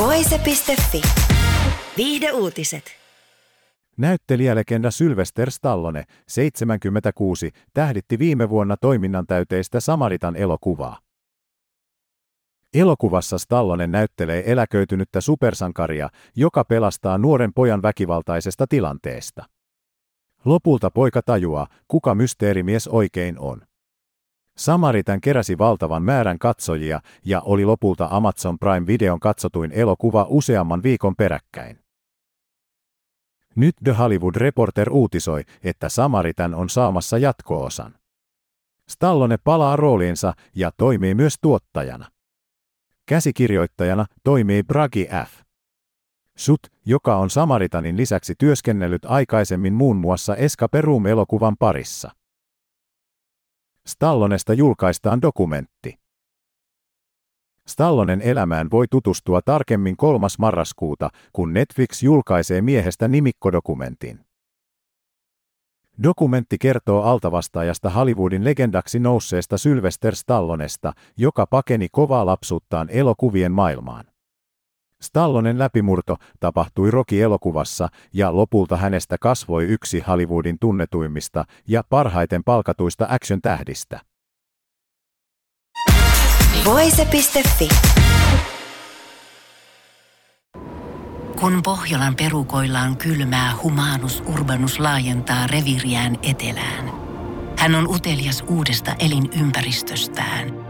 Voise.fi. Viihde uutiset. Näyttelijälegenda Sylvester Stallone, 76, tähditti viime vuonna toiminnan täyteistä Samaritan elokuvaa. Elokuvassa Stallone näyttelee eläköitynyttä supersankaria, joka pelastaa nuoren pojan väkivaltaisesta tilanteesta. Lopulta poika tajuaa, kuka mysteerimies oikein on. Samaritan keräsi valtavan määrän katsojia ja oli lopulta Amazon Prime-videon katsotuin elokuva useamman viikon peräkkäin. Nyt The Hollywood Reporter uutisoi, että Samaritan on saamassa jatkoosan. Stallone palaa rooliinsa ja toimii myös tuottajana. Käsikirjoittajana toimii Bragi F. Sut, joka on Samaritanin lisäksi työskennellyt aikaisemmin muun muassa Escape Room-elokuvan parissa. Stallonesta julkaistaan dokumentti. Stallonen elämään voi tutustua tarkemmin 3. marraskuuta, kun Netflix julkaisee miehestä nimikkodokumentin. Dokumentti kertoo altavastaajasta Hollywoodin legendaksi nousseesta Sylvester Stallonesta, joka pakeni kovaa lapsuuttaan elokuvien maailmaan. Stallonen läpimurto tapahtui Rocky-elokuvassa ja lopulta hänestä kasvoi yksi Hollywoodin tunnetuimmista ja parhaiten palkatuista action-tähdistä. Voise.fi. Kun Pohjolan perukoillaan kylmää, humanus urbanus laajentaa reviriään etelään. Hän on utelias uudesta elinympäristöstään –